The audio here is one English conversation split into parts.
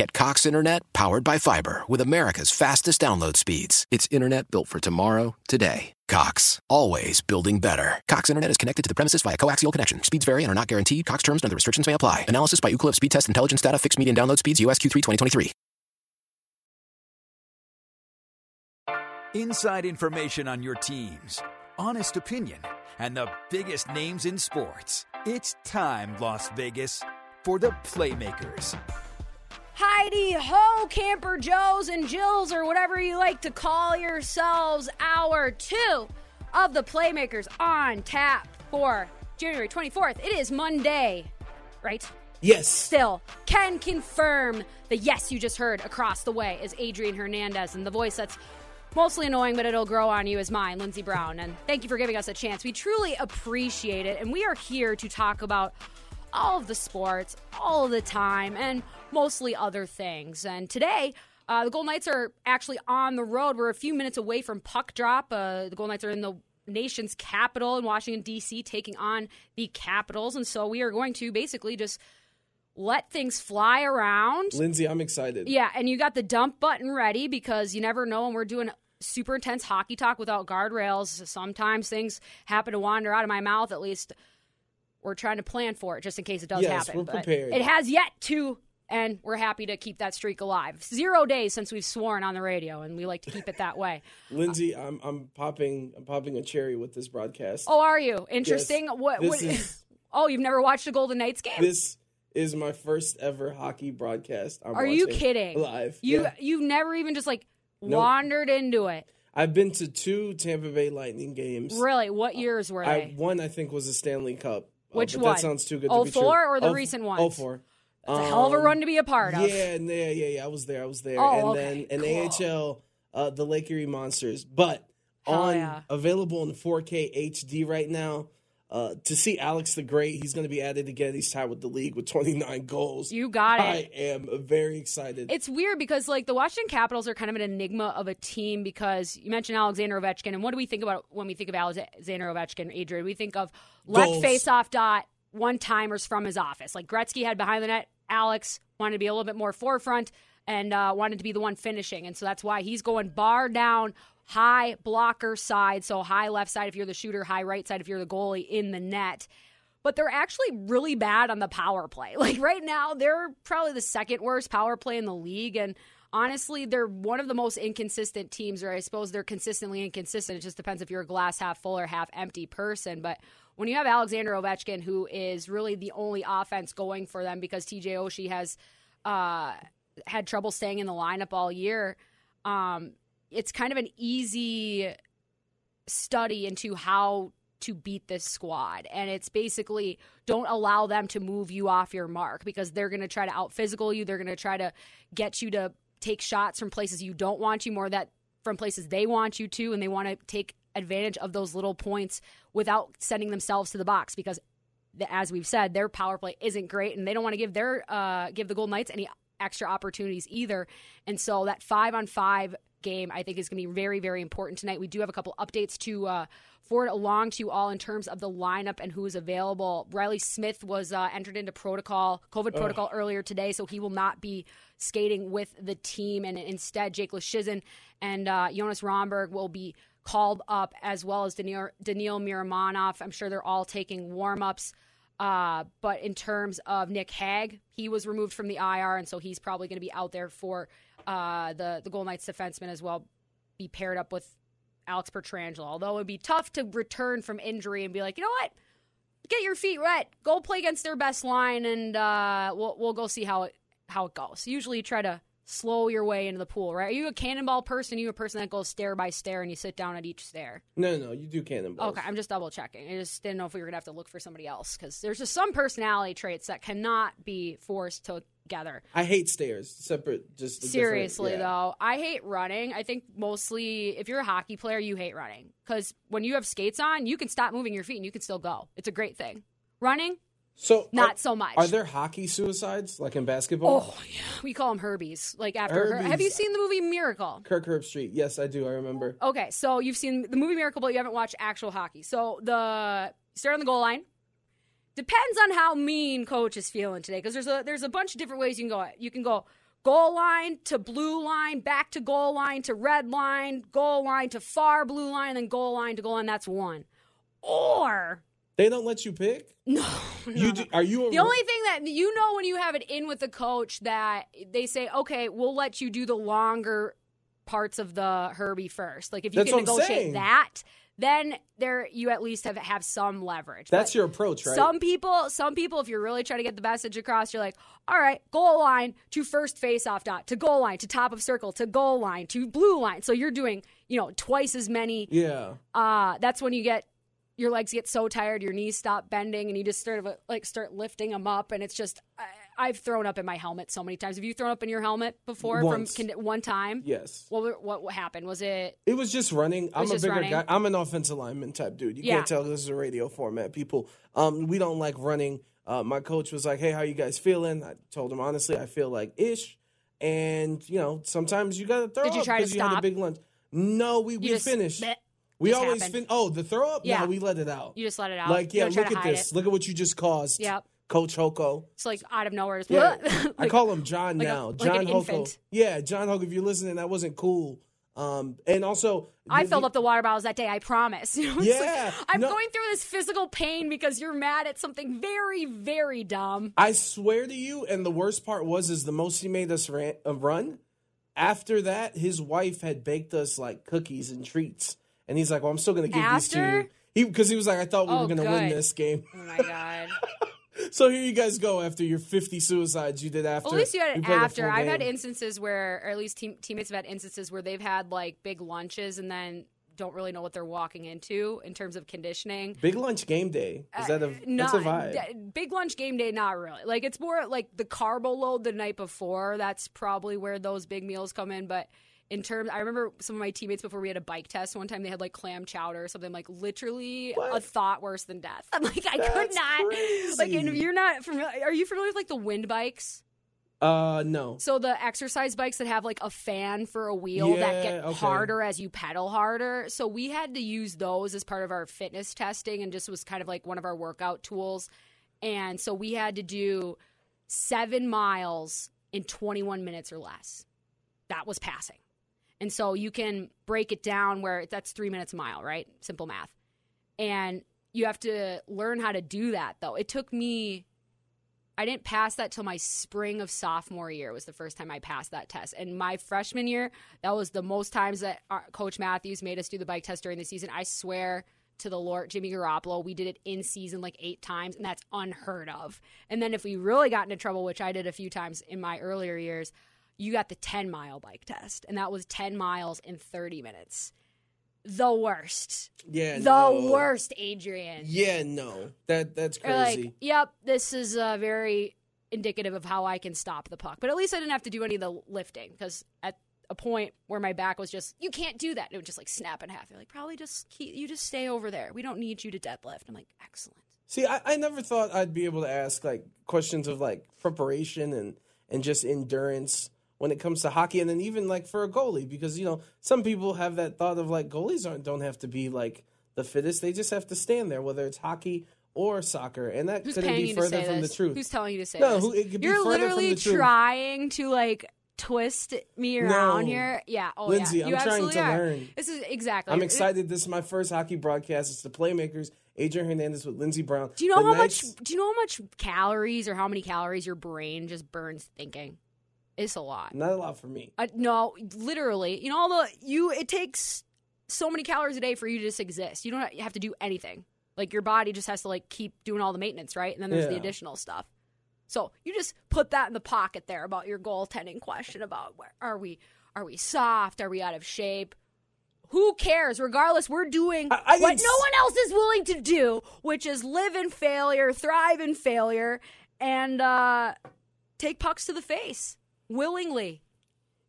Get Cox Internet powered by fiber with America's fastest download speeds. It's internet built for tomorrow, today. Cox, always building better. Cox Internet is connected to the premises via coaxial connection. Speeds vary and are not guaranteed. Cox terms and other restrictions may apply. Analysis by Ookla Speed Test Intelligence Data. Fixed median download speeds. USQ3 2023. Inside information on your teams, honest opinion, and the biggest names in sports. It's time, Las Vegas, for the Playmakers. Heidi ho, Camper Joes and Jills, or whatever you like to call yourselves. Hour two of the Playmakers on tap for January 24th. It is Monday, right? Yes. Still can confirm the yes you just heard across the way is Adrian Hernandez, and the voice that's mostly annoying, but it'll grow on you is mine, Lindsey Brown. And thank you for giving us a chance. We truly appreciate it. And we are here to talk about all of the sports, all of the time, and mostly other things. And today, uh, the Golden Knights are actually on the road. We're a few minutes away from puck drop. Uh, the Golden Knights are in the nation's capital in Washington, D.C., taking on the Capitals. And so we are going to basically just let things fly around. Lindsay, I'm excited. Yeah, and you got the dump button ready because you never know when we're doing super intense hockey talk without guardrails. Sometimes things happen to wander out of my mouth. At least we're trying to plan for it just in case it does yes, happen. We're prepared. It has yet to, and we're happy to keep that streak alive. Zero days since we've sworn on the radio, and we like to keep it that way. Lindsay, uh, I'm I'm popping I'm popping a cherry with this broadcast. Oh, are you interesting? Yes, what? what is, oh, you've never watched a Golden Knights game? This is my first ever hockey broadcast. I'm are you kidding? Live. You yeah. you've never even just like nope. wandered into it. I've been to two Tampa Bay Lightning games. Really? What years were they? I, one I think was a Stanley Cup. Which uh, one? That sounds too good. Oh to be four or the oh, recent one? Oh four. It's a hell of a run to be a part of. Yeah, yeah, yeah, yeah. I was there. I was there. Oh, and okay. then cool. AHL, uh, the Lake Erie Monsters. But hell on yeah. available in 4K HD right now. Uh, to see Alex the Great, he's going to be added again. He's tied with the league with 29 goals. You got it. I am very excited. It's weird because like the Washington Capitals are kind of an enigma of a team because you mentioned Alexander Ovechkin, and what do we think about when we think of Alexander Ovechkin, Adrian? We think of left Goals. face off dot one timers from his office. Like Gretzky had behind the net. Alex wanted to be a little bit more forefront and uh, wanted to be the one finishing, and so that's why he's going bar down high blocker side. So high left side if you're the shooter, high right side if you're the goalie in the net. But they're actually really bad on the power play. Like right now, they're probably the second worst power play in the league. And honestly, they're one of the most inconsistent teams, or I suppose they're consistently inconsistent. It just depends if you're a glass half full or half empty person. But when you have Alexander Ovechkin, who is really the only offense going for them because TJ Oshie has uh, had trouble staying in the lineup all year, um, it's kind of an easy study into how to beat this squad. And it's basically don't allow them to move you off your mark because they're going to try to out physical you. They're going to try to get you to take shots from places you don't want you, more that from places they want you to. And they want to take advantage of those little points without sending themselves to the box because. As we've said, their power play isn't great, and they don't want to give their uh, give the Golden Knights any extra opportunities either. And so that five on five game, I think, is going to be very, very important tonight. We do have a couple updates to uh, forward along to you all in terms of the lineup and who is available. Riley Smith was uh, entered into protocol, COVID protocol earlier today, so he will not be skating with the team. And instead, Jake Leschyshyn and uh, Jonas Rondbjerg will be called up, as well as Daniil, Daniil Miromanov. I'm sure they're all taking warm ups. Uh, but in terms of Nic Hague, he was removed from the IR, and so he's probably going to be out there for uh, the the Golden Knights defenseman as well. Be paired up with Alex Pietrangelo. Although it'd be tough to return from injury and be like, you know what, get your feet wet, go play against their best line, and uh, we'll we'll go see how it how it goes. Usually, you try to slow your way into the pool, right? Are you a cannonball person? Are you a person that goes stair by stair and you sit down at each stair? No, no, you do cannonballs. Okay, I'm just double checking. I just didn't know if we were gonna have to look for somebody else because there's just some personality traits that cannot be forced together. I hate stairs. Separate, just Seriously yeah. though, I hate running. I think mostly if you're a hockey player, you hate running because when you have skates on, you can stop moving your feet and you can still go. It's a great thing. Running, So not are, so much. Are there hockey suicides like in basketball? Oh yeah, we call them Herbies. Like after, Her- have you seen the movie Miracle? Kirk Herbstreit. Yes, I do. I remember. Okay, so you've seen the movie Miracle, but you haven't watched actual hockey. So the start on the goal line. Depends on how mean coach is feeling today, because there's a there's a bunch of different ways you can go. You can go goal line to blue line, back to goal line to red line, goal line to far blue line, then goal line to goal line. That's one. Or They don't let you pick. no, You do, are you a The only thing that you know when you have it in with the coach that they say, okay, we'll let you do the longer parts of the Herbie first. Like if you can negotiate that, then there you at least have have some leverage. That's But your approach, right? Some people, some people, if you're really trying to get the message across, you're like, all right, goal line to first face off dot to goal line to top of circle to goal line to blue line. So you're doing, you know, twice as many yeah. uh, that's when you get your legs get so tired, your knees stop bending, and you just sort of uh, like start lifting them up. And it's just, I, I've thrown up in my helmet so many times. Have you thrown up in your helmet before? Once. From con- one time. Yes. What, what what happened? Was it? It was just running. I'm was a bigger running. guy. I'm an offensive lineman type dude. You Yeah. can't tell this is a radio format. People, um, we don't like running. Uh, my coach was like, "Hey, how you guys feeling?" I told him honestly, I feel like ish, and you know, sometimes you gotta throw Did you up try to 'cause you had a big lunch. No, we we just- finished. bleh, We just always happened. fin- Oh, the throw up. Yeah. No, we let it out. You just let it out. Like, yeah, look at this. it. Look at what you just caused. Yep. Coach Hoko. It's like out of nowhere. Just Yeah, like I call him John like a- now. like John an Hoko. infant. Yeah, John Hoko. If you're listening, that wasn't cool. Um, and also, I filled the- up the water bottles that day. I promise. You know, it's like, Yeah, I'm no- going through this physical pain because you're mad at something very, very dumb. I swear to you, and the worst part was, is the most he made us ran, uh, run. After that, his wife had baked us like cookies and treats, and he's like, "Well, I'm still gonna give these to you." He because he was like, "I thought we Oh, were gonna win this game." Oh my god. So here you guys go after your 50 suicides you did after. Well, at least you had it after. I've had instances where, or at least team, teammates have had instances where they've had like big lunches and then don't really know what they're walking into in terms of conditioning. big lunch game day. Is that a Uh, No, that's a vibe? big lunch game day, not really. Like it's more like the carbo load the night before. That's probably where those big meals come in. But in terms, I remember some of my teammates before we had a bike test one time. They had like clam chowder or something. Like literally What? a thought worse than death. I'm like, I could not. Like, and if you're not familiar, are you familiar with like the wind bikes? uh, no. So the exercise bikes that have like a fan for a wheel that get okay. harder as you pedal harder. So we had to use those as part of our fitness testing and just was kind of like one of our workout tools. And so we had to do 7 miles in 21 minutes or less. That was passing. And so you can break it down where that's 3 minutes a mile, right? Simple math. And you have to learn how to do that though. It took me I didn't pass that till my spring of sophomore year was the first time I passed that test. And my freshman year, that was the most times that our, Coach Matthews made us do the bike test during the season. I swear to the Lord, Jimmy Garoppolo, we did it in season like eight times, and that's unheard of. And then if we really got into trouble, which I did a few times in my earlier years, you got the 10 mile bike test, and that was 10 miles in 30 minutes. The worst. Yeah, The no. worst, Adrian. Yeah, no. That that's Or like, crazy. yep, this is uh, very indicative of how I can stop the puck. But at least I didn't have to do any of the lifting because at a point where my back was just, you can't do that. It would just like snap in half. They're like, probably just keep, you just stay over there. We don't need you to deadlift. I'm like, excellent. See, I, I never thought I'd be able to ask like questions of like preparation and and just endurance when it comes to hockey, and then even like for a goalie, because you know some people have that thought of like goalies aren't don't have to be like the fittest; they just have to stand there, whether it's hockey or soccer, and that Who's couldn't be further from this? the truth. Who's telling you to say No, this? who- it could You're further from literally the truth. trying to like twist me around No. here. Yeah. Oh, Lindsay, yeah. You I'm trying to are. learn. This is exactly. I'm excited. This is my first hockey broadcast. It's the Playmakers, Adrian Hernandez with Lindsey Brown. Do you know The how much? Do you know how much calories or how many calories your brain just burns thinking? It's a lot. Not a lot for me. Uh, no, literally. You know, all the you. It takes so many calories a day for you to just exist. You don't have to do anything. Like your body just has to like keep doing all the maintenance, right? And then there's the additional stuff. So you just put that in the pocket there about your goaltending question about where are we are we soft? Are we out of shape? Who cares? Regardless, we're doing I- I what no one else is willing to do, which is live in failure, thrive in failure, and uh, take pucks to the face willingly,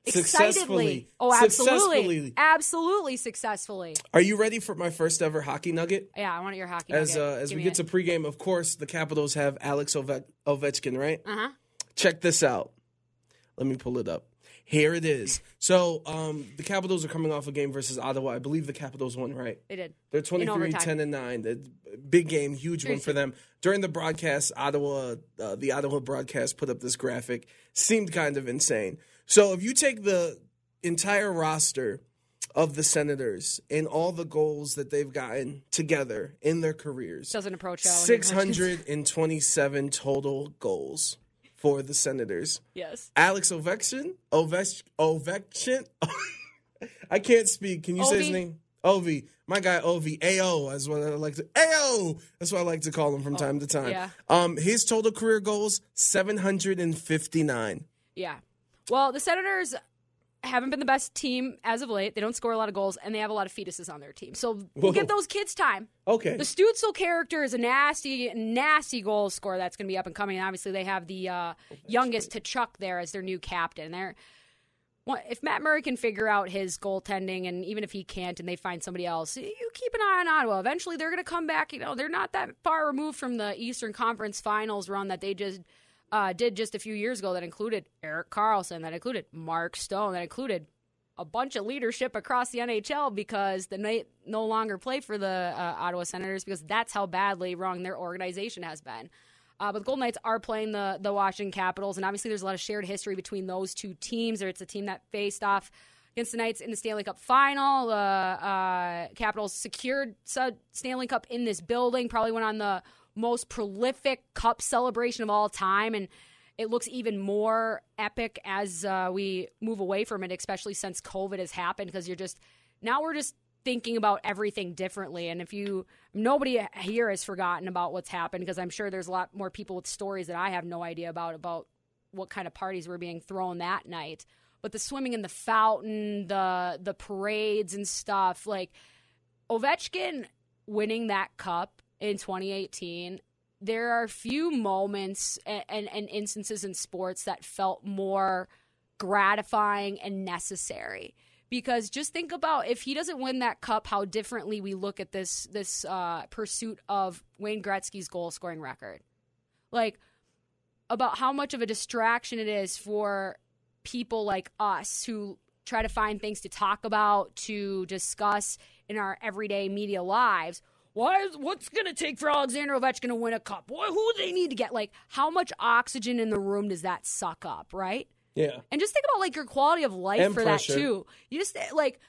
Successfully. excitedly. Oh, absolutely, Successfully. absolutely successfully. Are you ready for my first ever hockey nugget? Yeah, I want your hockey. As nugget. uh, as Give we get to pregame, of course, the Capitals have Alex Ove- Ovechkin, right? uh huh. Check this out. Let me pull it up. Here it is. So, um, the Capitals are coming off a game versus Ottawa. I believe the Capitals won, right? They did. They're 23 10 and 9. The big game, huge win for them. During the broadcast, Ottawa, uh, the Ottawa broadcast put up this graphic. Seemed kind of insane. So if you take the entire roster of the Senators and all the goals that they've gotten together in their careers, Doesn't approach 627 total goals for the Senators. Yes. Alex Ovechkin, Ovech, Ovechkin. I can't speak. Can you say his name? Ovi. My guy Ovi. AO. That's what I like to. AO. That's what I like to call him from time to time. Oh, yeah. Um, his total career goals seven hundred and fifty nine. Yeah. Well, the Senators haven't been the best team as of late. They don't score a lot of goals, and they have a lot of fetuses on their team. So we'll Whoa. give those kids time. Okay. The Stützle character is a nasty, nasty goal scorer that's going to be up and coming. And obviously, they have the uh, youngest Tkachuk there as their new captain. They're well, if Matt Murray can figure out his goaltending, and even if he can't, and they find somebody else, you keep an eye on Ottawa. Eventually, they're going to come back. You know, they're not that far removed from the Eastern Conference Finals run that they just uh, did just a few years ago. That included Erik Karlsson, that included Mark Stone, that included a bunch of leadership across the NHL because they no longer play for the uh, Ottawa Senators because that's how badly wrong their organization has been. Uh, but the Golden Knights are playing the the Washington Capitals, and obviously there's a lot of shared history between those two teams. Or it's a team that faced off against the Knights in the Stanley Cup final. The uh, Capitals secured Stanley Cup in this building. Probably went on the most prolific Cup celebration of all time, and it looks even more epic as uh, we move away from it, especially since COVID has happened. Because you're just now we're just thinking about everything differently. And if you nobody here has forgotten about what's happened, because I'm sure there's a lot more people with stories that I have no idea about about what kind of parties were being thrown that night. But the swimming in the fountain, the the parades and stuff, like Ovechkin winning that cup in 2018 there are few moments and, and, and instances in sports that felt more gratifying and necessary. Because just think about if he doesn't win that cup how differently we look at this this uh, pursuit of Wayne Gretzky's goal scoring record. Like about how much of a distraction it is for people like us who try to find things to talk about to discuss in our everyday media lives why is what's going to take for Alexander Ovechkin to win a cup? Boy, who do they need to get? Like, how much oxygen in the room does that suck up, right? Yeah. And just think about like your quality of life And for pressure. that too. You just like,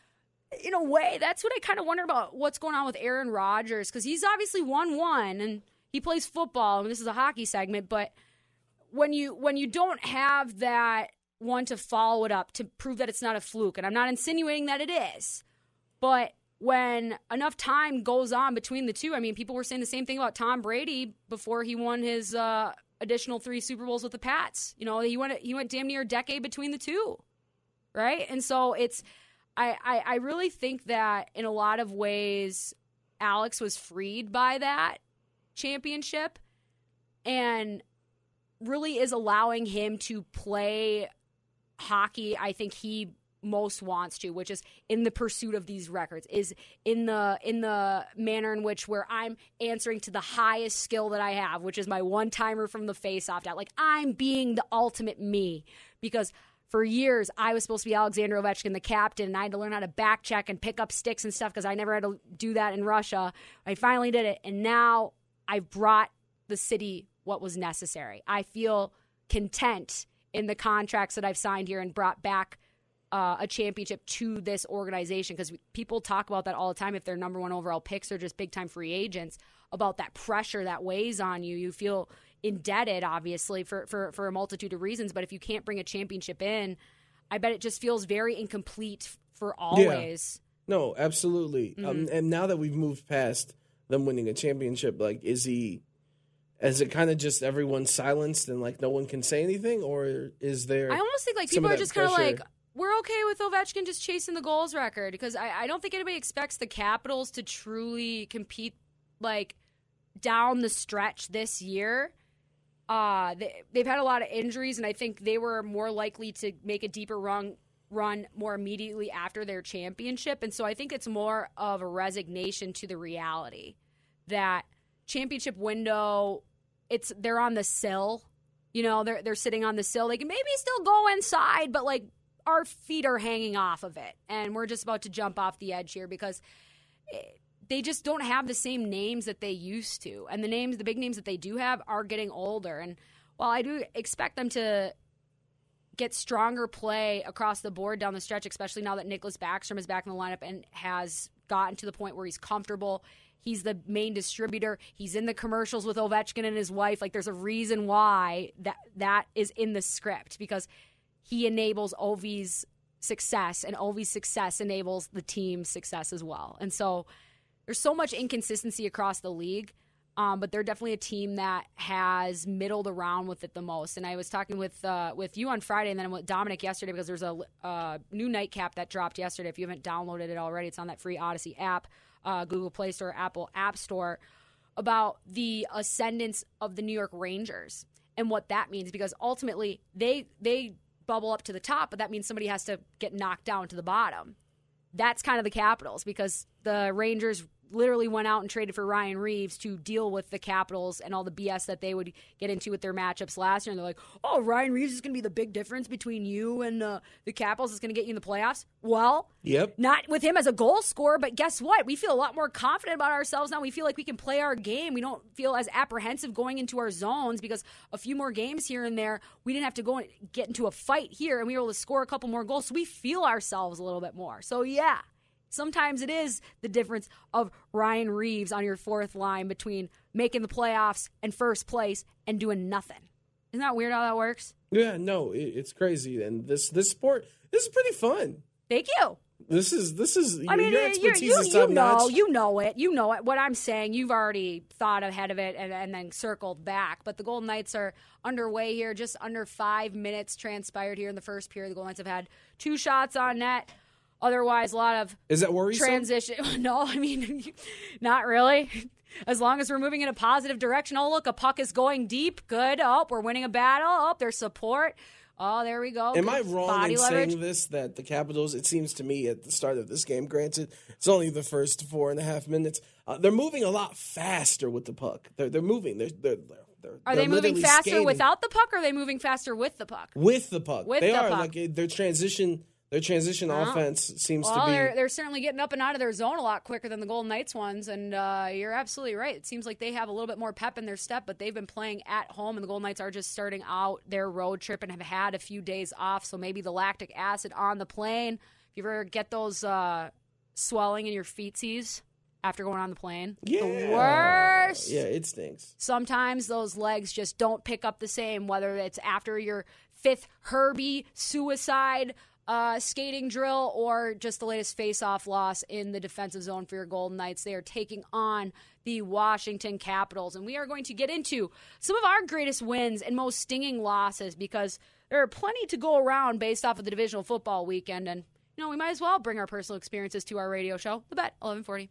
in a way, that's what I kind of wonder about what's going on with Aaron Rodgers because he's obviously won one and he plays football and this is a hockey segment, but when you when you don't have that one to follow it up to prove that it's not a fluke, and I'm not insinuating that it is, but when enough time goes on between the two, I mean, people were saying the same thing about Tom Brady before he won his uh, additional three Super Bowls with the Pats. You know, he went he went damn near a decade between the two, right? And so it's, I I, I really think that in a lot of ways, Alex was freed by that championship, and really is allowing him to play hockey. I think he most wants to which is in the pursuit of these records is in the in the manner in which where i'm answering to the highest skill that i have which is my one timer from the face off out like i'm being the ultimate me because for years i was supposed to be alexander ovechkin the captain and i had to learn how to back check and pick up sticks and stuff because i never had to do that in russia. I finally did it and now i've brought the city what was necessary. I feel content in the contracts that i've signed here and brought back uh, a championship to this organization because people talk about that all the time if they're number one overall picks or just big time free agents about that pressure that weighs on you. You feel indebted, obviously, for, for, for a multitude of reasons. But if you can't bring a championship in, I bet it just feels very incomplete for always. No, absolutely. Mm-hmm. Um, and now that we've moved past them winning a championship, like, is he Is it kind of just everyone silenced and like no one can say anything, or is there? I almost think like people are just kind of like? We're okay with Ovechkin just chasing the goals record because I, I don't think anybody expects the Capitals to truly compete like down the stretch this year. Uh, they, they've had a lot of injuries, and I think they were more likely to make a deeper run run more immediately after their championship. And so I think it's more of a resignation to the reality that championship window, it's they're on the sill. You know, they're they're sitting on the sill. They can maybe still go inside, but like our feet are hanging off of it, and we're just about to jump off the edge here because eh, they just don't have the same names that they used to, and the names, the big names that they do have, are getting older. And while I do expect them to get stronger play across the board down the stretch, especially now that Nicklas Backstrom is back in the lineup and has gotten to the point where he's comfortable. He's the main distributor. He's in the commercials with Ovechkin and his wife. Like there's a reason why that that is in the script because he enables Ovi's success and Ovi's success enables the team's success as well. And so there's so much inconsistency across the league. Um, but they're definitely a team that has middled around with it the most. And I was talking with uh, with you on Friday, and then with Dominic yesterday because there's a uh, new nightcap that dropped yesterday. If you haven't downloaded it already, it's on that free Audacy app, uh, Google Play Store, Apple App Store, about the ascendance of the New York Rangers and what that means. Because ultimately, they they bubble up to the top, but that means somebody has to get knocked down to the bottom. That's kind of the Capitals because the Rangers literally went out and traded for Ryan Reaves to deal with the Capitals and all the BS that they would get into with their matchups last year. And they're like, oh, Ryan Reaves is going to be the big difference between you and uh, the Capitals. It's going to get you in the playoffs. Well, Yep. not with him as a goal scorer, but guess what? We feel a lot more confident about ourselves now. We feel like we can play our game. We don't feel as apprehensive going into our zones because a few more games here and there, we didn't have to go and get into a fight here, and we were able to score a couple more goals. So we feel ourselves a little bit more. So yeah, sometimes it is the difference of Ryan Reaves on your fourth line between making the playoffs and first place and doing nothing. Isn't that weird how that works? Yeah, no, it, it's crazy, and this this sport this is pretty fun. Thank you. This is this is I mean, your you expertise you, is you know, notch. you know it. You know it. What I'm saying, you've already thought ahead of it and, and then circled back. But the Golden Knights are underway here. Just under five minutes transpired here in the first period. The Golden Knights have had two shots on net. Otherwise, a lot of Is that worrisome? transition. No, I mean, not really. As long as we're moving in a positive direction. Oh, look, a puck is going deep. Good. Oh, we're winning a battle. Oh, there's support. Oh, there we go. Am I wrong Body in leverage. saying this that the Capitals? It seems to me at the start of this game. Granted, it's only the first four and a half minutes. Uh, they're moving a lot faster with the puck. They're they're moving. They're they're, they're Are they're they moving faster skating without the puck or are they moving faster with the puck? with the puck? With they the are puck. like their transition. Their transition offense seems Well, to be. they're, they're certainly getting up and out of their zone a lot quicker than the Golden Knights ones, and uh, you're absolutely right. It seems like they have a little bit more pep in their step, but they've been playing at home, and the Golden Knights are just starting out their road trip and have had a few days off, so maybe the lactic acid on the plane. If you ever get those uh, swelling in your feetsies after going on the plane, yeah, the worst. Yeah, it stinks. sometimes those legs just don't pick up the same, whether it's after your fifth Herbie suicide uh, skating drill or just the latest face-off loss in the defensive zone for your Golden Knights. They are taking on the Washington Capitals, and we are going to get into some of our greatest wins and most stinging losses because there are plenty to go around based off of the divisional football weekend, and you know we might as well bring our personal experiences to our radio show. The Bet, eleven forty.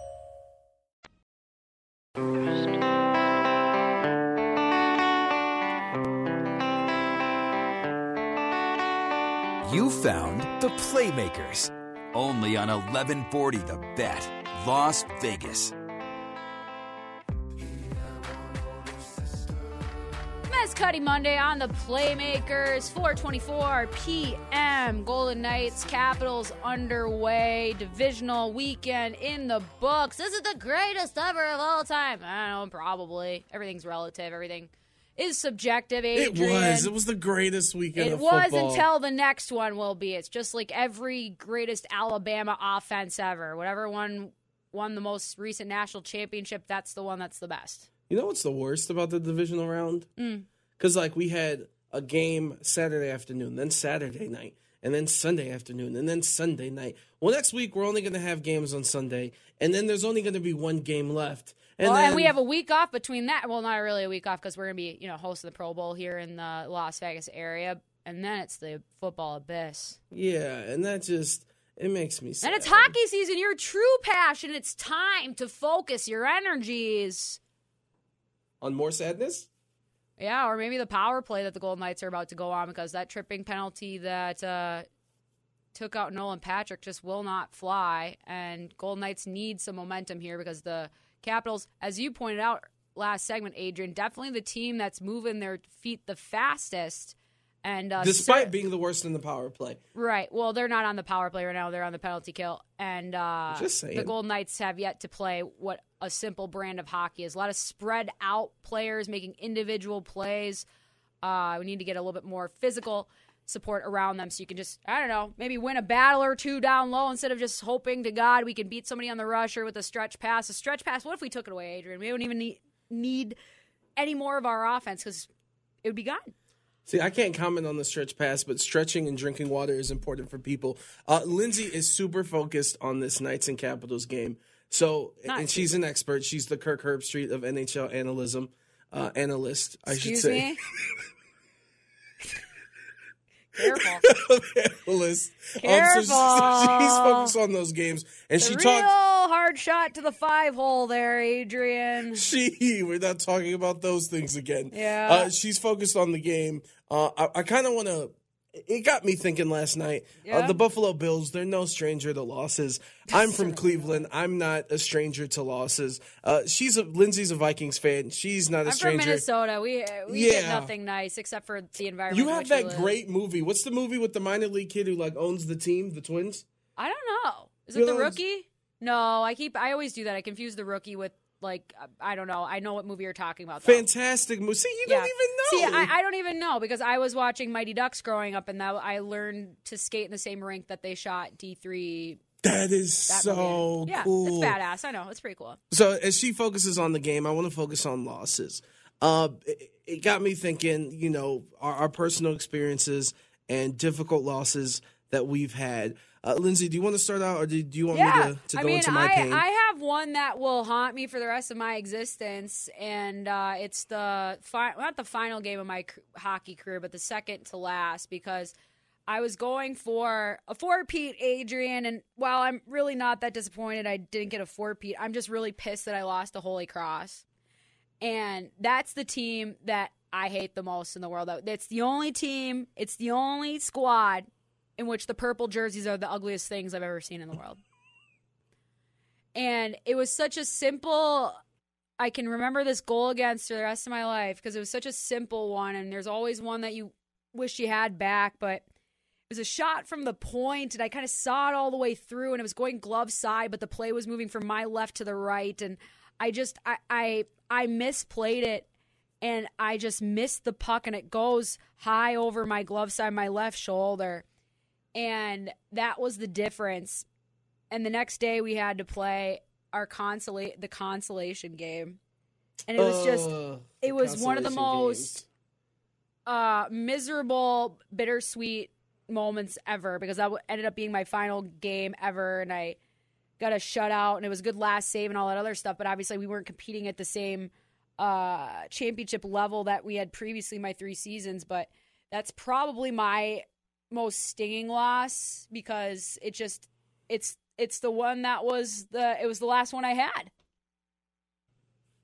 You found the Playmakers. Only on 1140 The Bet, Las Vegas. Cuddy Monday on the Playmakers, 424 p.m. Golden Knights, Capitals underway. Divisional weekend in the books. This is the greatest ever of all time. I don't know, probably. Everything's relative. Everything is subjective, It was. It was the greatest weekend It was football. until the next one will be. It's just like every greatest Alabama offense ever. Whatever one won the most recent national championship, that's the one that's the best. You know what's the worst about the divisional round? Mm. Because like we had a game Saturday afternoon, then Saturday night, and then Sunday afternoon, and then Sunday night. Well, next week we're only going to have games on Sunday, and then there's only going to be one game left. And well, then, and we have a week off between that. Well, not really a week off because we're going to be, you know, hosting the Pro Bowl here in the Las Vegas area, and then it's the football abyss. yeah, and that just it makes me sad. And it's hockey season. Your true passion. It's time to focus your energies. on more sadness. Yeah, or maybe the power play that the Golden Knights are about to go on because that tripping penalty that uh, took out Nolan Patrick just will not fly. And Golden Knights need some momentum here because the Capitals, as you pointed out last segment, Adrian, definitely the team that's moving their feet the fastest. And uh, Despite cer- being the worst in the power play, Right. Well, they're not on the power play right now. They're on the penalty kill. And uh, Just saying. the Golden Knights have yet to play what a simple brand of hockey is. A lot of spread out players making individual plays. Uh, we need to get a little bit more physical support around them so you can just, I don't know, maybe win a battle or two down low instead of just hoping to God we can beat somebody on the rush or with a stretch pass. A stretch pass, what if we took it away, Adrian? We don't even need, need any more of our offense because it would be gone. See, I can't comment on the stretch pass, but stretching and drinking water is important for people. Uh, Lindsay is super focused on this Knights and Capitals game. So, Not and she's an expert. She's the Kirk Herbstreit of NHL analysm, uh, analyst, I Excuse should say. Careful. analyst. Um, so, so she's focused on those games, and she Real talked. hard shot to the five hole there, Adrian. She, we're not talking about those things again. Yeah. Uh, she's focused on the game. Uh, I, I kind of want to. It got me thinking last night. Uh, the Buffalo Bills, they're no stranger to losses. I'm from Cleveland. I'm not a stranger to losses. Uh, she's a Lindsay's a Vikings fan. She's not a I'm from stranger. Minnesota. We we get nothing nice except for the environment. You have that great movie. What's the movie with the minor league kid who like owns the team, the Twins? I don't know. Is You it the know, rookie? No, I keep. I always do that. I confuse the rookie with like uh, I don't know. I know what movie you're talking about. Though. Fantastic movie. See, you don't even know. See, I, I don't even know because I was watching Mighty Ducks growing up, and that I learned to skate in the same rink that they shot D three. that is That so yeah, cool. it's badass. I know it's pretty cool. So as she focuses on the game, I want to focus on losses. Uh, it, it got me thinking. You know, our, our personal experiences and difficult losses that we've had. Uh, Lindsay, do you want to start out, or do, do you want yeah, me to, to I go mean, into my I, pain? I one that will haunt me for the rest of my existence, and uh, it's the fi- not the final game of my c- hockey career, but the second to last because I was going for a four-peat, Adrian, and while I'm really not that disappointed I didn't get a four-peat, I'm just really pissed that I lost the Holy Cross, and that's the team that I hate the most in the world. It's the only team, it's the only squad in which the purple jerseys are the ugliest things I've ever seen in the world. And it was such a simple I can remember this goal against for the rest of my life because it was such a simple one and there's always one that you wish you had back, but it was a shot from the point, and I kind of saw it all the way through, and it was going glove side, but the play was moving from my left to the right, and I just I I, I misplayed it, and I just missed the puck, and it goes high over my glove side, my left shoulder, and that was the difference. And the next day we had to play our consolate the consolation game, and it was just Uh, it was one of the most uh miserable bittersweet moments ever because that ended up being my final game ever and i got a shutout and it was a good last save and all that other stuff. But obviously we weren't competing at the same uh championship level that we had previously my three seasons. But that's probably my most stinging loss because it just it's it's the one that was the it was the last one i had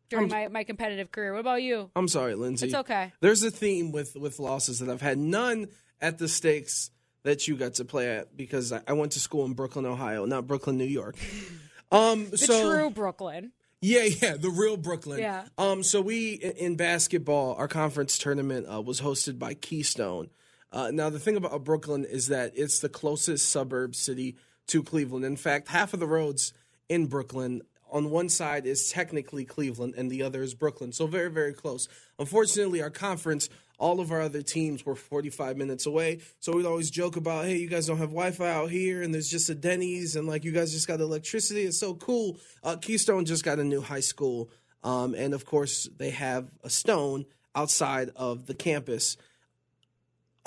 during my, my competitive career what about you I'm sorry, Lindsay. it's okay There's a theme with with losses that I've had. None at the stakes that you got to play at because I, I went to school in Brooklyn, Ohio, not Brooklyn, New York. Um, the so true brooklyn yeah, yeah, the real Brooklyn. Yeah. Um, so we in, in basketball, our conference tournament uh, was hosted by Keystone. Uh, now the thing about Brooklyn is that it's the closest suburb city to Cleveland. In fact, half of the roads in Brooklyn on one side is technically Cleveland and the other is Brooklyn. So very, very close. Unfortunately, our conference, all of our other teams were 45 minutes away. So we'd always joke about, hey, you guys don't have Wi Fi out here and there's just a Denny's and like you guys just got electricity. It's so cool. Uh, Keystone just got a new high school. Um, and of course, they have a stone outside of the campus.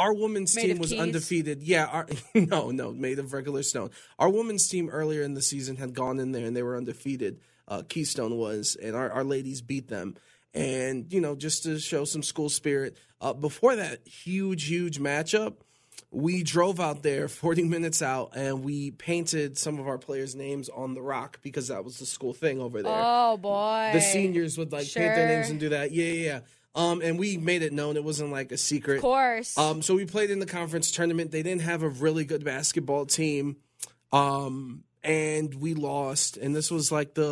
Our women's Made team was keys? undefeated. Yeah, our, no, no, made of regular stone. Our women's team earlier in the season had gone in there and they were undefeated. Uh, Keystone was, and our, our ladies beat them. And, you know, just to show some school spirit. Uh, before that huge, huge matchup, we drove out there 40 minutes out and we painted some of our players' names on the rock because that was the school thing over there Oh boy. the seniors would like paint their names and do that. Yeah, yeah, yeah. Um, and we made it known; it wasn't like a secret. Of course. Um, so we played in the conference tournament. They didn't have a really good basketball team, um, and we lost. And this was like the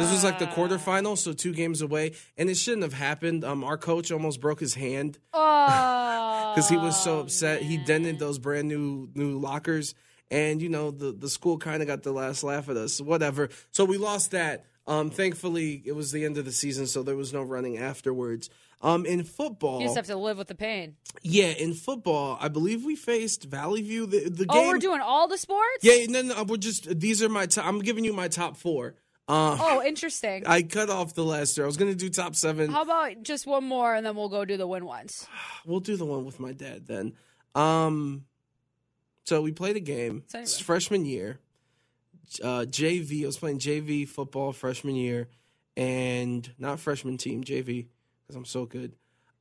this was like the quarterfinal, so two games away. And it shouldn't have happened. Um, our coach almost broke his hand oh. because he was so upset. He dented those brand new new lockers, and you know the the school kind of got the last laugh at us. Whatever. So we lost that. Um, thankfully, it was the end of the season, so there was no running afterwards. Um, in football, You just have to live with the pain. yeah, in football, I believe we faced Valley View. The, the Oh, game. we're doing all the sports? Yeah, no, no, we're just these are my. Top, I'm giving you my top four. Uh, Oh, interesting. I cut off the last year. I was gonna do top seven. How about just one more and then we'll go do the win ones? We'll do the one with my dad then. Um, so we played a game. So It's freshman year. Uh, JV. I was playing JV football freshman year, and not freshman team JV because I'm so good.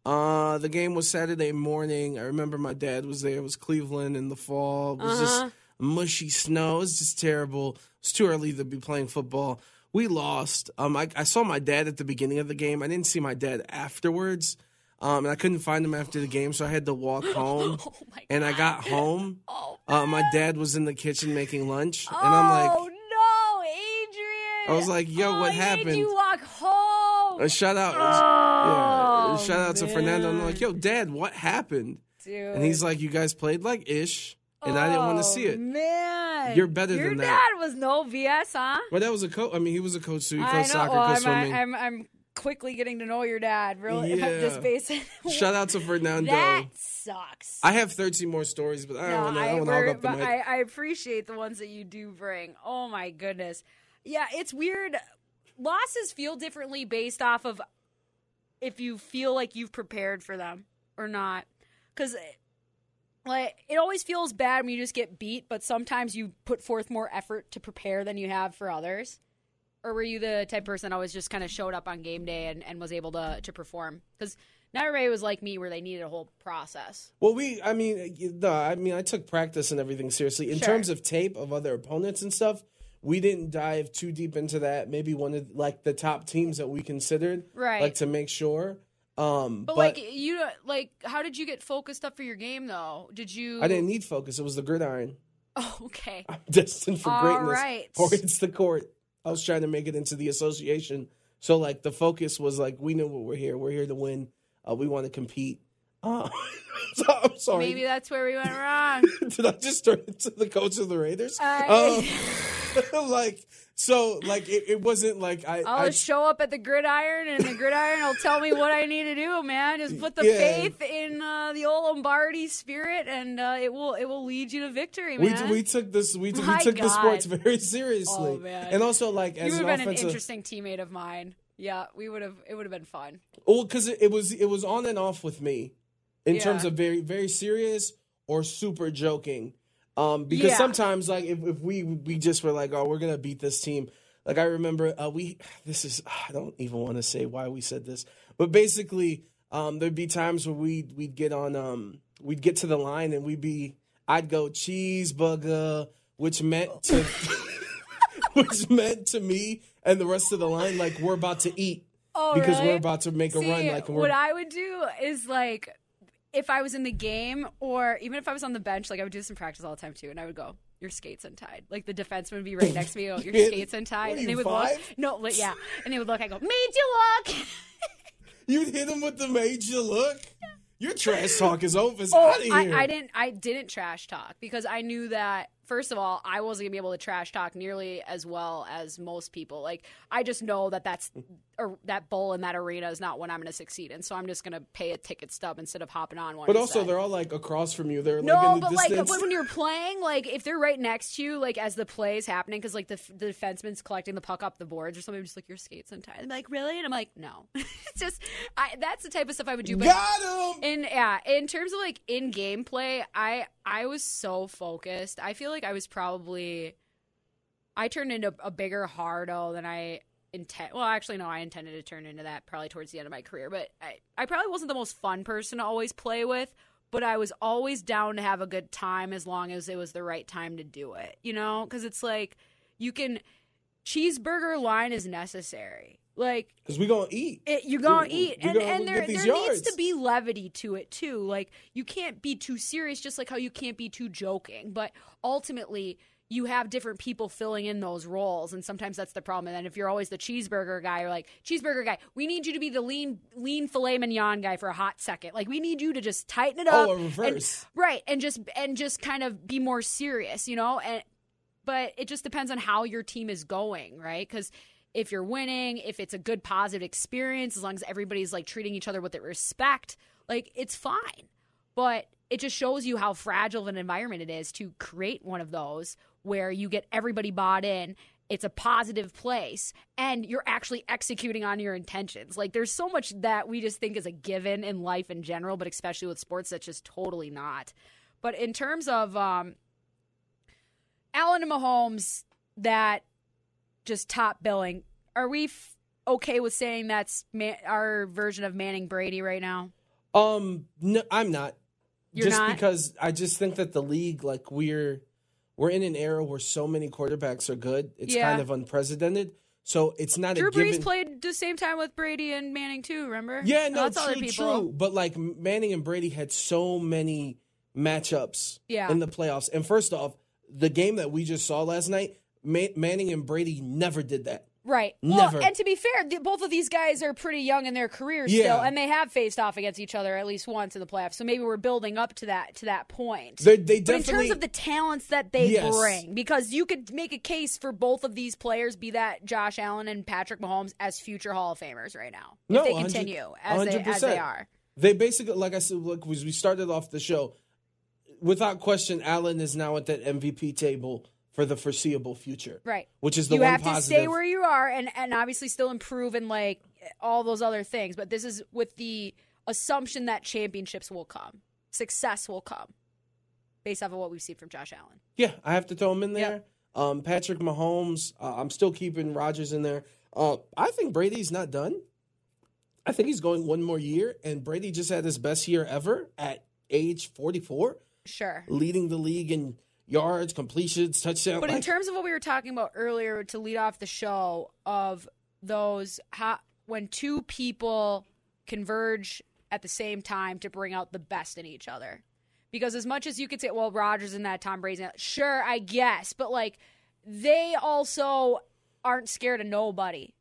Uh, the game was Saturday morning. I remember my dad was there. It was Cleveland in the fall. It was Uh-huh. just mushy snow. It was just terrible. It's too early to be playing football. We lost. Um, I, I saw my dad at the beginning of the game. I didn't see my dad afterwards. Um, and I couldn't find him after the game, so I had to walk home. Oh my and I got home. Oh, Uh, my dad was in the kitchen making lunch, and I'm like, oh no, Adrian! I was like, yo, oh, what happened? You walk home, a shout out, Oh, yeah, shout out to Fernando. I'm like, yo, dad, what happened? dude. And he's like, you guys played like ish, and I didn't want to see Oh, it. Man, You're better Your than that. dad was no BS, huh? Well, that was a coach. I mean, he was a coach too. He coached soccer, well, coached I'm, swimming. I'm, I'm quickly getting to know your dad. Really, Yeah. just based. Shout out to Fernando. That sucks. I have 13 more stories, but I don't want to. I don't want to hog up the but mic. I, I appreciate the ones that you do bring. Oh my goodness. Yeah, it's weird. Losses feel differently based off of if you feel like you've prepared for them or not. Because like it always feels bad when you just get beat, but sometimes you put forth more effort to prepare than you have for others. Or were you the type of person that always just kind of showed up on game day and, and was able to to perform? Because not everybody was like me, where they needed a whole process. Well, we, I mean, no, I mean, I took practice and everything seriously. In Sure. terms of tape of other opponents and stuff, we didn't dive too deep into that. Maybe one of like the top teams that we considered, Right. Like to make sure. Um, But, but, like you, like how did you get focused up for your game though? Did you? I didn't need focus. It was the gridiron. Oh, okay. I'm destined for All greatness, right. or it's the court. I was trying to make it into the association, so like the focus was like we know what we're here. We're here to win. Uh, we want to compete. Uh, so- I'm sorry. Maybe that's where we went wrong. Did I just turn into the coach of the Raiders? I- Um, like so, like it, it wasn't like I. I'll I show up at the gridiron, and the gridiron will tell me what I need to do. Man, just put the Yeah. faith in uh, the old Lombardi spirit, and uh, it will it will lead you to victory, we, man. we took this we, we My took the sports very seriously, Oh, man. and also like you as would an have been offensive, an interesting teammate of mine. Yeah, we would have. It would have been fun. well, because it, it was it was on and off with me, in Yeah. terms of very very serious or super joking, um, because Yeah. sometimes like if, if we we just were like oh we're gonna beat this team, like I remember uh, we this is I don't even want to say why we said this, but basically um, there'd be times where we we'd get on um we'd get to the line and we'd be I'd go cheeseburger, which meant to which meant to me and the rest of the line like we're about to eat Oh, because really? we're about to make a See, run like what I would do is like if I was in the game or even if I was on the bench, like I would do this in practice all the time too, and I would go, "Your skates untied." Like the defenseman would be right next to me, go, "Your skates untied," and they would five? look. No, like, yeah, and they would look. I go, "Made you look." you'd hit him with the major look. Your trash talk is over. It's Oh, out of here. I, I didn't. I didn't trash talk because I knew that. First of all, I wasn't gonna be able to trash talk nearly as well as most people. Like I just know that that's or that bowl in that arena is not what I'm gonna succeed in. So I'm just gonna pay a ticket stub instead of hopping on one. But also, they're all like across from you. They're like No, in the but like but when you're playing, like if they're right next to you, like as the play is happening, because like the the defenseman's collecting the puck up the boards or something, I'm just like your skates untied. I'm like really, and I'm like no. it's just I, that's the type of stuff I would do. But Got him. in yeah, in terms of like in gameplay, I I was so focused. I feel like I was probably I turned into a bigger hardo than I intend. Well, actually, no, I intended to turn into that probably towards the end of my career. But I I probably wasn't the most fun person to always play with. But I was always down to have a good time as long as it was the right time to do it. You know, because it's like you can cheeseburger line is necessary. Like Because we gonna eat. it, you're gonna We- eat, we and, gonna and there there needs to be levity to it too. Like you can't be too serious, just like how you can't be too joking. But ultimately, you have different people filling in those roles, and sometimes that's the problem. And then if you're always the cheeseburger guy, you're like cheeseburger guy. We need you to be the lean lean filet mignon guy for a hot second. Like we need you to just tighten it oh, up, Oh, a and- reverse. right? And just and just kind of be more serious, you know. And but it just depends on how your team is going, right? Because if you're winning, if it's a good positive experience, as long as everybody's like treating each other with respect, like it's fine. But it just shows you how fragile of an environment it is to create one of those where you get everybody bought in. It's a positive place and you're actually executing on your intentions. Like there's so much that we just think is a given in life in general, but especially with sports, that's just totally not. But in terms of um, Allen and Mahomes, that just top billing. Are we f- okay with saying that's man- our version of Manning Brady right now? Um, no, I'm not. You're just not? because I just think that the league, like we're we're in an era where so many quarterbacks are good. It's Yeah. kind of unprecedented. So it's not Drew a given. Brees played the same time with Brady and Manning too. Remember? Yeah, no, that's true, true. But like Manning and Brady had so many matchups Yeah. in the playoffs. And first off, the game that we just saw last night, Ma- Manning and Brady never did that. Right. Never. Well, and to be fair, th- both of these guys are pretty young in their careers Yeah. still, and they have faced off against each other at least once in the playoffs. So maybe we're building up to that to that point. They, they But in terms of the talents that they Yes. bring, because you could make a case for both of these players, be that Josh Allen and Patrick Mahomes, as future Hall of Famers right now, No, if they continue as they, as they are. They basically, like I said, look, was we started off the show without question. Allen is now at that MVP table for the foreseeable future, Right. Which is the you one have to stay where you are and, and obviously still improve and like all those other things. But this is with the assumption that championships will come, success will come, based off of what we've seen from Josh Allen. yeah, I have to throw him in there. Um, Patrick Mahomes, uh, I'm still keeping Rodgers in there. Uh, I think Brady's not done. I think he's going one more year, and Brady just had his best year ever at age 44, Sure. leading the league in yards, completions, touchdowns. But in terms of what we were talking about earlier to lead off the show of those how, when two people converge at the same time to bring out the best in each other. Because as much as you could say, well, Rodgers and that Tom Brady, sure, I guess, but like they also aren't scared of nobody.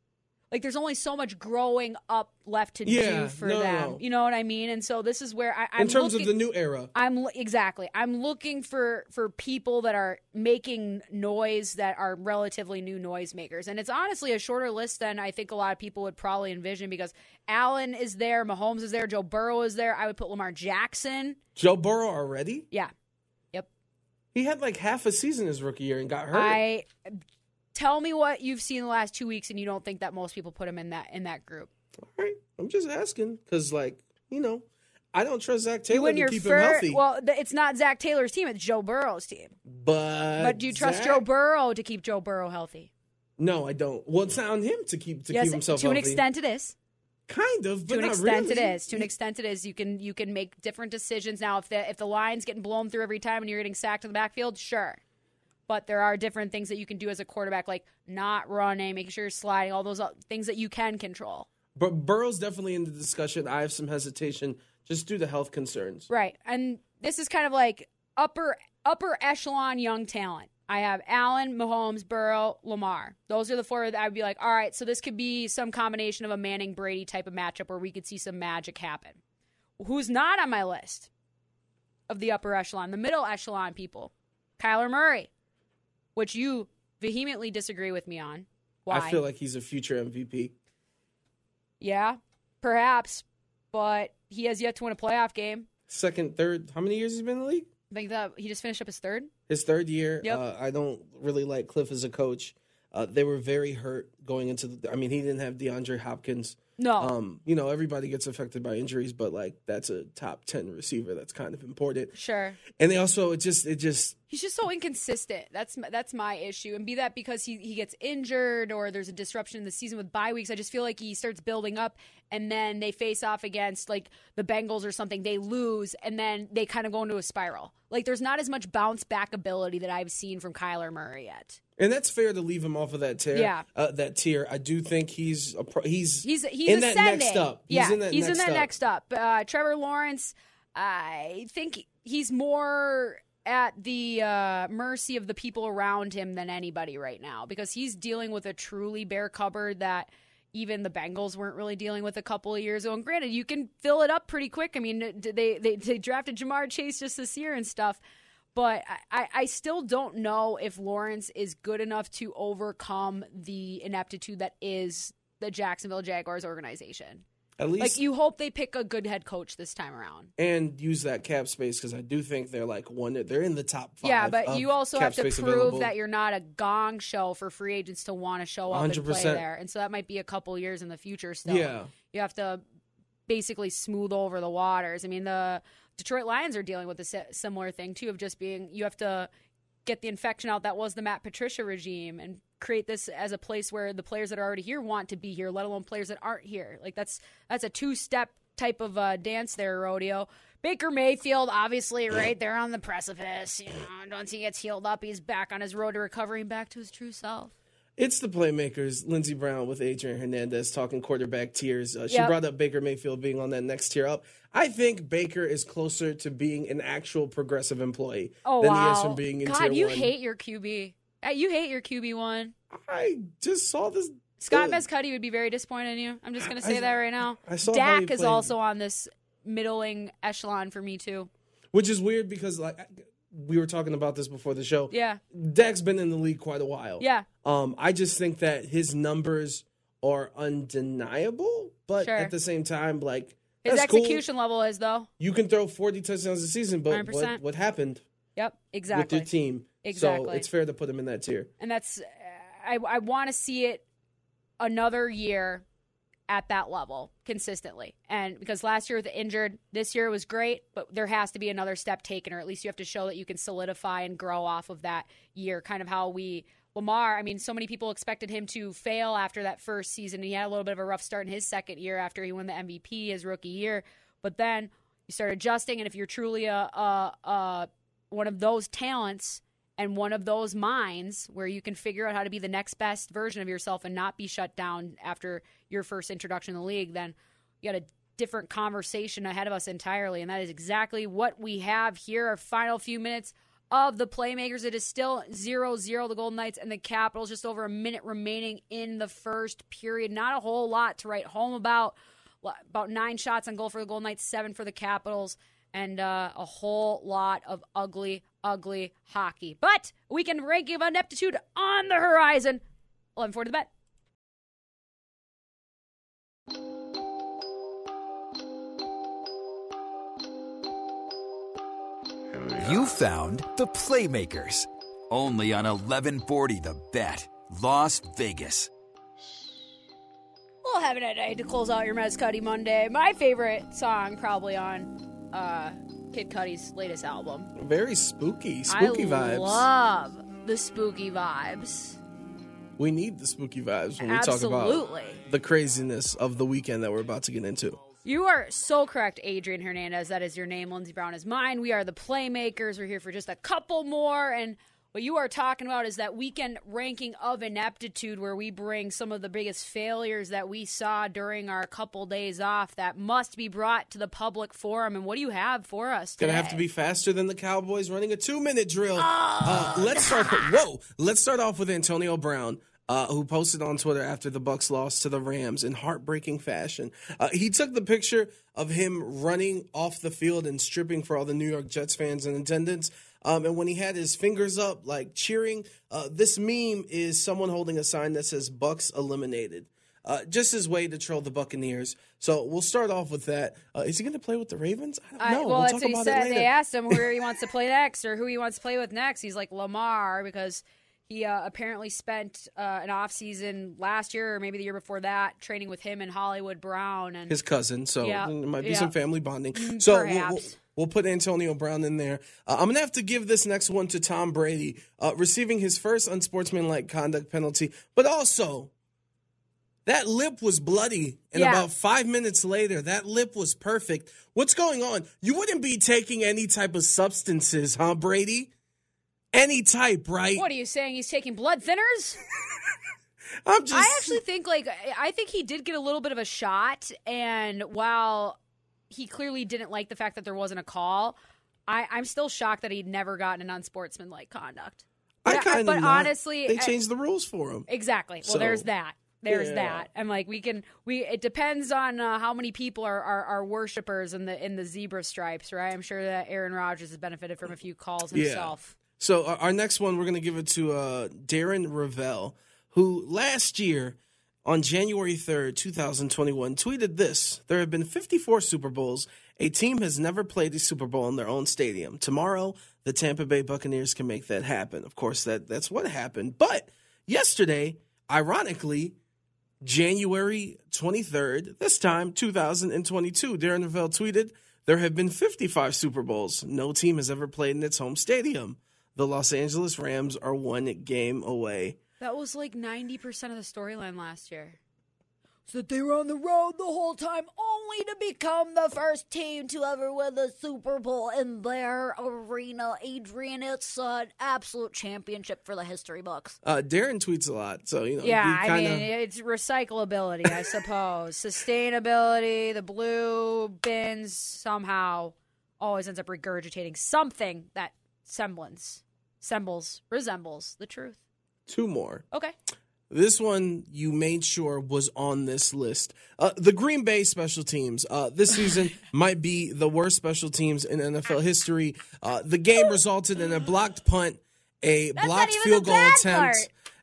Like there's only so much growing up left to Yeah, do for no, them. no. You know what I mean? And so this is where I, I'm in terms looking, of the new era. I'm exactly. I'm looking for for people that are making noise that are relatively new noisemakers, and it's honestly a shorter list than I think a lot of people would probably envision because Allen is there, Mahomes is there, Joe Burrow is there. I would put Lamar Jackson. Joe Burrow already? Yeah, yep. He had like half a season his rookie year and got hurt. I tell me what you've seen the last two weeks, and you don't think that most people put him in that in that group. All right, I'm just asking because, like, you know, I don't trust Zac Taylor win to keep him healthy. Well, th- it's not Zac Taylor's team; it's Joe Burrow's team. but But do you trust Zach- Joe Burrow to keep Joe Burrow healthy? No, I don't. Well, it's on him to keep to yes, keep himself healthy. to an healthy. extent, it is. kind of, but to an not extent really. it is to an extent it is you can you can make different decisions now if the if the line's getting blown through every time and you're getting sacked in the backfield sure but there are different things that you can do as a quarterback like not running making sure you're sliding all those uh, things that you can control But Burrow's definitely in the discussion. I have some hesitation just due to health concerns. right and this is kind of like upper upper echelon young talent I have Allen, Mahomes, Burrow, Lamar. Those are the four that I'd be like, all right, so this could be some combination of a Manning Brady type of matchup where we could see some magic happen. Who's not on my list of the upper echelon, the middle echelon people? Kyler Murray, which you vehemently disagree with me on. Why? I feel like he's a future MVP. yeah, perhaps, but he has yet to win a playoff game. Second, third. How many years has he been in the league? I think that he just finished up his third. His third year. Yep. Uh, I don't really like Kliff as a coach. Uh, they were very hurt going into the. I mean, he didn't have DeAndre Hopkins. No, Um, you know, everybody gets affected by injuries, but like that's a top ten receiver. That's kind of important. sure. And they also, it just, it just, He's just so inconsistent. That's my- that's my issue. And be that because he, he gets injured or there's a disruption in the season with bye weeks. I just feel like he starts building up and then they face off against like the Bengals or something. They lose and then they kind of go into a spiral. Like there's not as much bounce back ability that I've seen from Kyler Murray yet. And that's fair to leave him off of that tier. Yeah. uh, that tier. I do think he's a pro, he's He's he's in that next up. He's yeah, in that he's next in that up. next up. Uh, Trevor Lawrence, I think he's more at the uh, mercy of the people around him than anybody right now because he's dealing with a truly bare cupboard that even the Bengals weren't really dealing with a couple of years ago. And granted, you can fill it up pretty quick. I mean, they they, they drafted Ja'Marr Chase just this year and stuff. But I, I still don't know if Lawrence is good enough to overcome the ineptitude that is the Jacksonville Jaguars organization. At least Like you hope they pick a good head coach this time around. and use that cap space because I do think they're like one. They're in the top five. yeah, but you also have to prove available. that you're not a gong show for free agents to want to show up and play there. And so that might be a couple years in the future still. Yeah. You have to basically smooth over the waters. I mean, the Detroit Lions are dealing with a similar thing too of just being you have to get the infection out that was the Matt Patricia regime and create this as a place where the players that are already here want to be here, let alone players that aren't here. Like that's that's a two step type of uh, dance there, rodeo. Baker Mayfield, obviously, right there on the precipice. You know, once he gets healed up, he's back on his road to recovering, back to his true self. It's the playmakers, Lindsey Brown with Adrian Hernandez talking quarterback tiers. Uh, she Yep. brought up Baker Mayfield being on that next tier up. I think Baker is closer to being an actual progressive employee Oh than wow! he is from being in God, tier you hate your QB. Uh, You hate your QB one. I just saw this. Scott uh, Mescudi would be very disappointed in you. I'm just going to I- say that right now. I saw Dak is also on this middling echelon for me too. which is weird because like we were talking about this before the show. Yeah, Dak's been in the league quite a while. yeah, Um, I just think that his numbers are undeniable, but Sure. at the same time, like his that's cool. execution level is though. You can throw forty touchdowns a season, but what, what happened Yep, exactly. with exactly. your team? So it's fair to put him in that tier. and that's I I want to see it another year at that level consistently. And because last year with the injured, this year was great, but there has to be another step taken, or at least you have to show that you can solidify and grow off of that year. Kind of how we Lamar. I mean, so many people expected him to fail after that first season. And he had a little bit of a rough start in his second year after he won the MVP his rookie year, but then you start adjusting. And if you're truly a, a, a one of those talents and one of those minds where you can figure out how to be the next best version of yourself and not be shut down after your first introduction to the league, then you got a different conversation ahead of us entirely. And that is exactly what we have here. Our final few minutes of the playmakers. It is still 0 0, the Golden Knights and the Capitals. Just over a minute remaining in the first period. Not a whole lot to write home about. About nine shots on goal for the Golden Knights, seven for the Capitals, and uh, a whole lot of ugly, ugly hockey. But we weekend ranking of ineptitude on the horizon. 11 for the bet. You found the Playmakers. Only on 1140 The Bet, Las Vegas. We'll have it at night to close out your Mescudi Monday. My favorite song, probably on uh, Kid Cudi's latest album. Very spooky, spooky I vibes. love the spooky vibes. we need the spooky vibes when we talk about Absolutely. the craziness of the weekend that we're about to get into. You are so correct, Adrian Hernandez. That is your name. Lindsey Brown is mine. We are the Playmakers. We're here for just a couple more. And what you are talking about is that weekend ranking of ineptitude where we bring some of the biggest failures that we saw during our couple days off that must be brought to the public forum. And what do you have for us today? Gonna have to be faster than the Cowboys running a two-minute drill. uh, let's start. Whoa! Let's start off with Antonio Brown. Uh, who posted on Twitter after the Bucks lost to the Rams in heartbreaking fashion? Uh, he took the picture of him running off the field and stripping for all the New York Jets fans in attendance. Um, and when he had his fingers up, like cheering, uh, this meme is someone holding a sign that says "Bucks eliminated." Uh, just his way to troll the Buccaneers. So we'll start off with that. Uh, is he going to play with the Ravens? I don't I, know. well, we'll that's what he said. They asked him where he wants to play next or who he wants to play with next. He's like Lamar because he uh, apparently spent uh, an off season last year or maybe the year before that training with him and Hollywood Brown and his cousin. So Yeah, there might be yeah. some family bonding. So we'll, we'll, perhaps. We'll put Antonio Brown in there. Uh, I'm gonna have to give this next one to Tom Brady, uh, receiving his first unsportsmanlike conduct penalty, but also. That lip was bloody, and Yeah. about five minutes later, that lip was perfect. What's going on? You wouldn't be taking any type of substances, huh, Brady? Any type, right? what are you saying? He's taking blood thinners? I'm just. I actually think like I think he did get a little bit of a shot, and while he clearly didn't like the fact that there wasn't a call, I, I'm still shocked that he'd never gotten an unsportsmanlike conduct. I But- kind of. but honestly, they I- changed the rules for him. Exactly. Well, So, there's that. There's yeah. that. And like we can we it depends on uh, how many people are, are are worshipers in the in the zebra stripes, right? I'm sure that Aaron Rodgers has benefited from a few calls Yeah. himself. So our, our next one, we're going to give it to uh, Darren Rovell, who last year on January 3rd, 2021, tweeted this There have been 54 Super Bowls. A team has never played a Super Bowl in their own stadium. Tomorrow, the Tampa Bay Buccaneers can make that happen. Of course, that, that's what happened. But yesterday, ironically, January 23rd, this time 2022, Darren Rovell tweeted, There have been 55 Super Bowls. No team has ever played in its home stadium. The Los Angeles Rams are one game away. That was like 90% of the storyline last year. So that they were on the road the whole time only to become the first team to ever win the Super Bowl in their arena. Adrian, it's an absolute championship for the history books. Uh, Darren tweets a lot, so you know. Yeah, he I kinda, mean, it's recyclability, I suppose. Sustainability, the blue bins somehow always ends up regurgitating something that semblance, sembles, resembles the truth. Two more. Okay. This one you made sure was on this list. Uh, the Green Bay special teams uh, this season might be the worst special teams in NFL history. Uh, the game resulted in a blocked punt, a not blocked field goal attempt. part.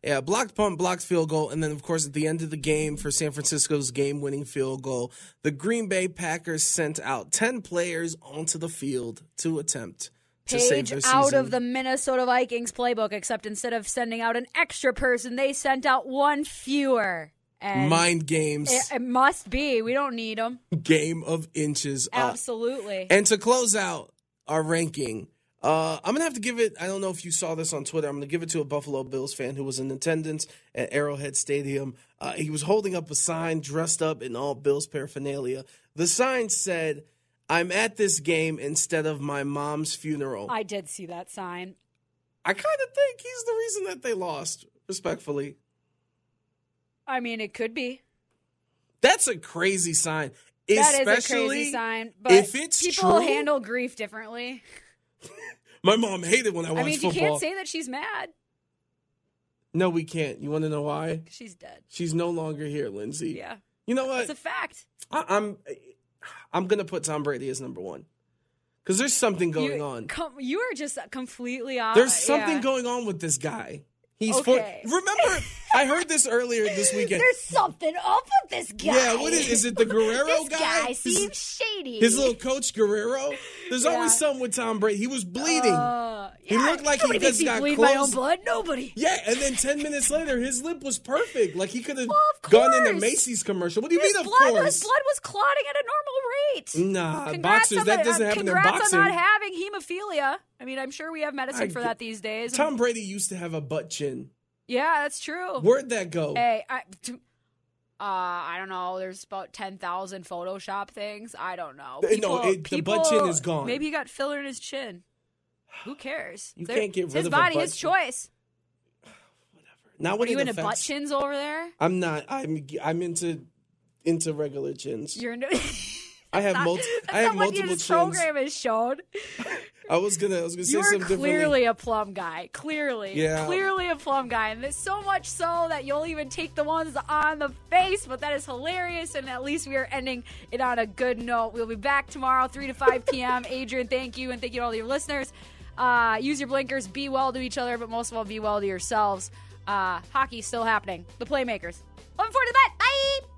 Yeah, blocked punt, blocked field goal, and then of course at the end of the game for San Francisco's game-winning field goal, the Green Bay Packers sent out ten players onto the field to attempt Page out season. of the Minnesota Vikings playbook, except instead of sending out an extra person, they sent out one fewer. And mind games, it, it must be. We don't need them. game of inches. Uh, Absolutely. And to close out our ranking, uh, I'm gonna have to give it. I don't know if you saw this on Twitter. I'm gonna give it to a Buffalo Bills fan who was in attendance at Arrowhead Stadium. Uh, he was holding up a sign, dressed up in all Bills paraphernalia. The sign said, "I'm at this game instead of my mom's funeral." I, did see that sign. I kind of think he's the reason that they lost. Respectfully, I mean, it could be. that's a crazy sign. That is a Especially crazy sign. But if it's people true. handle grief differently. My mom hated when I watched I mean, you football. can't say that she's mad. no, we can't. You want to know why? She's dead. She's no longer here, Lindsay. Yeah, You know what? it's a fact. I, I'm I'm gonna put Tom Brady as number one because there's something going you, on. Com- you are just completely off. There's something yeah. going on with this guy. He's Okay. for. Remember, I heard this earlier this weekend. There's something up with this guy. Yeah, what is is it? The Guerrero this guy? guy His- seems shady. His little coach Guerrero. There's Yeah. always something with Tom Brady. He was bleeding. Uh, he looked like he just got bleed my own blood. Nobody. Yeah, and then ten minutes later, his lip was perfect. Like he could have Well, gone in a. Macy's commercial. What do you His mean, of blood, course? his blood was clotting at a normal rate. Nah, Congrats boxers that doesn't uh, happen in congrats boxing. on not having hemophilia. I mean, I'm sure we have medicine I for that these days. Tom Brady used to have a butt chin. yeah, that's true. Where'd that go? Hey, I, t- uh, I don't know. There's about ten thousand Photoshop things. I don't know. Uh, no, it- the butt chin is gone. Maybe he got filler in his chin. Who cares? You There- can't get rid his of body, his chin. choice. Not Are when you it into butt chins over there? I'm not. I'm I'm into into regular chins. You're into. I have That's multi- I have that's not what multiple program has shown. I was gonna I was gonna say You are something clearly a plum guy. Clearly. Yeah. Clearly a plum guy. And so much so that you'll even take the ones on the face, but that is hilarious. And at least we are ending it on a good note. We'll be back tomorrow, 3 to 5 p.m. Adrian, thank you. And thank you to all your listeners. Uh, use your blinkers. Be well to each other, but most of all, be well to yourselves. Uh, hockey's still happening. The Playmakers. Looking forward to that. Bye.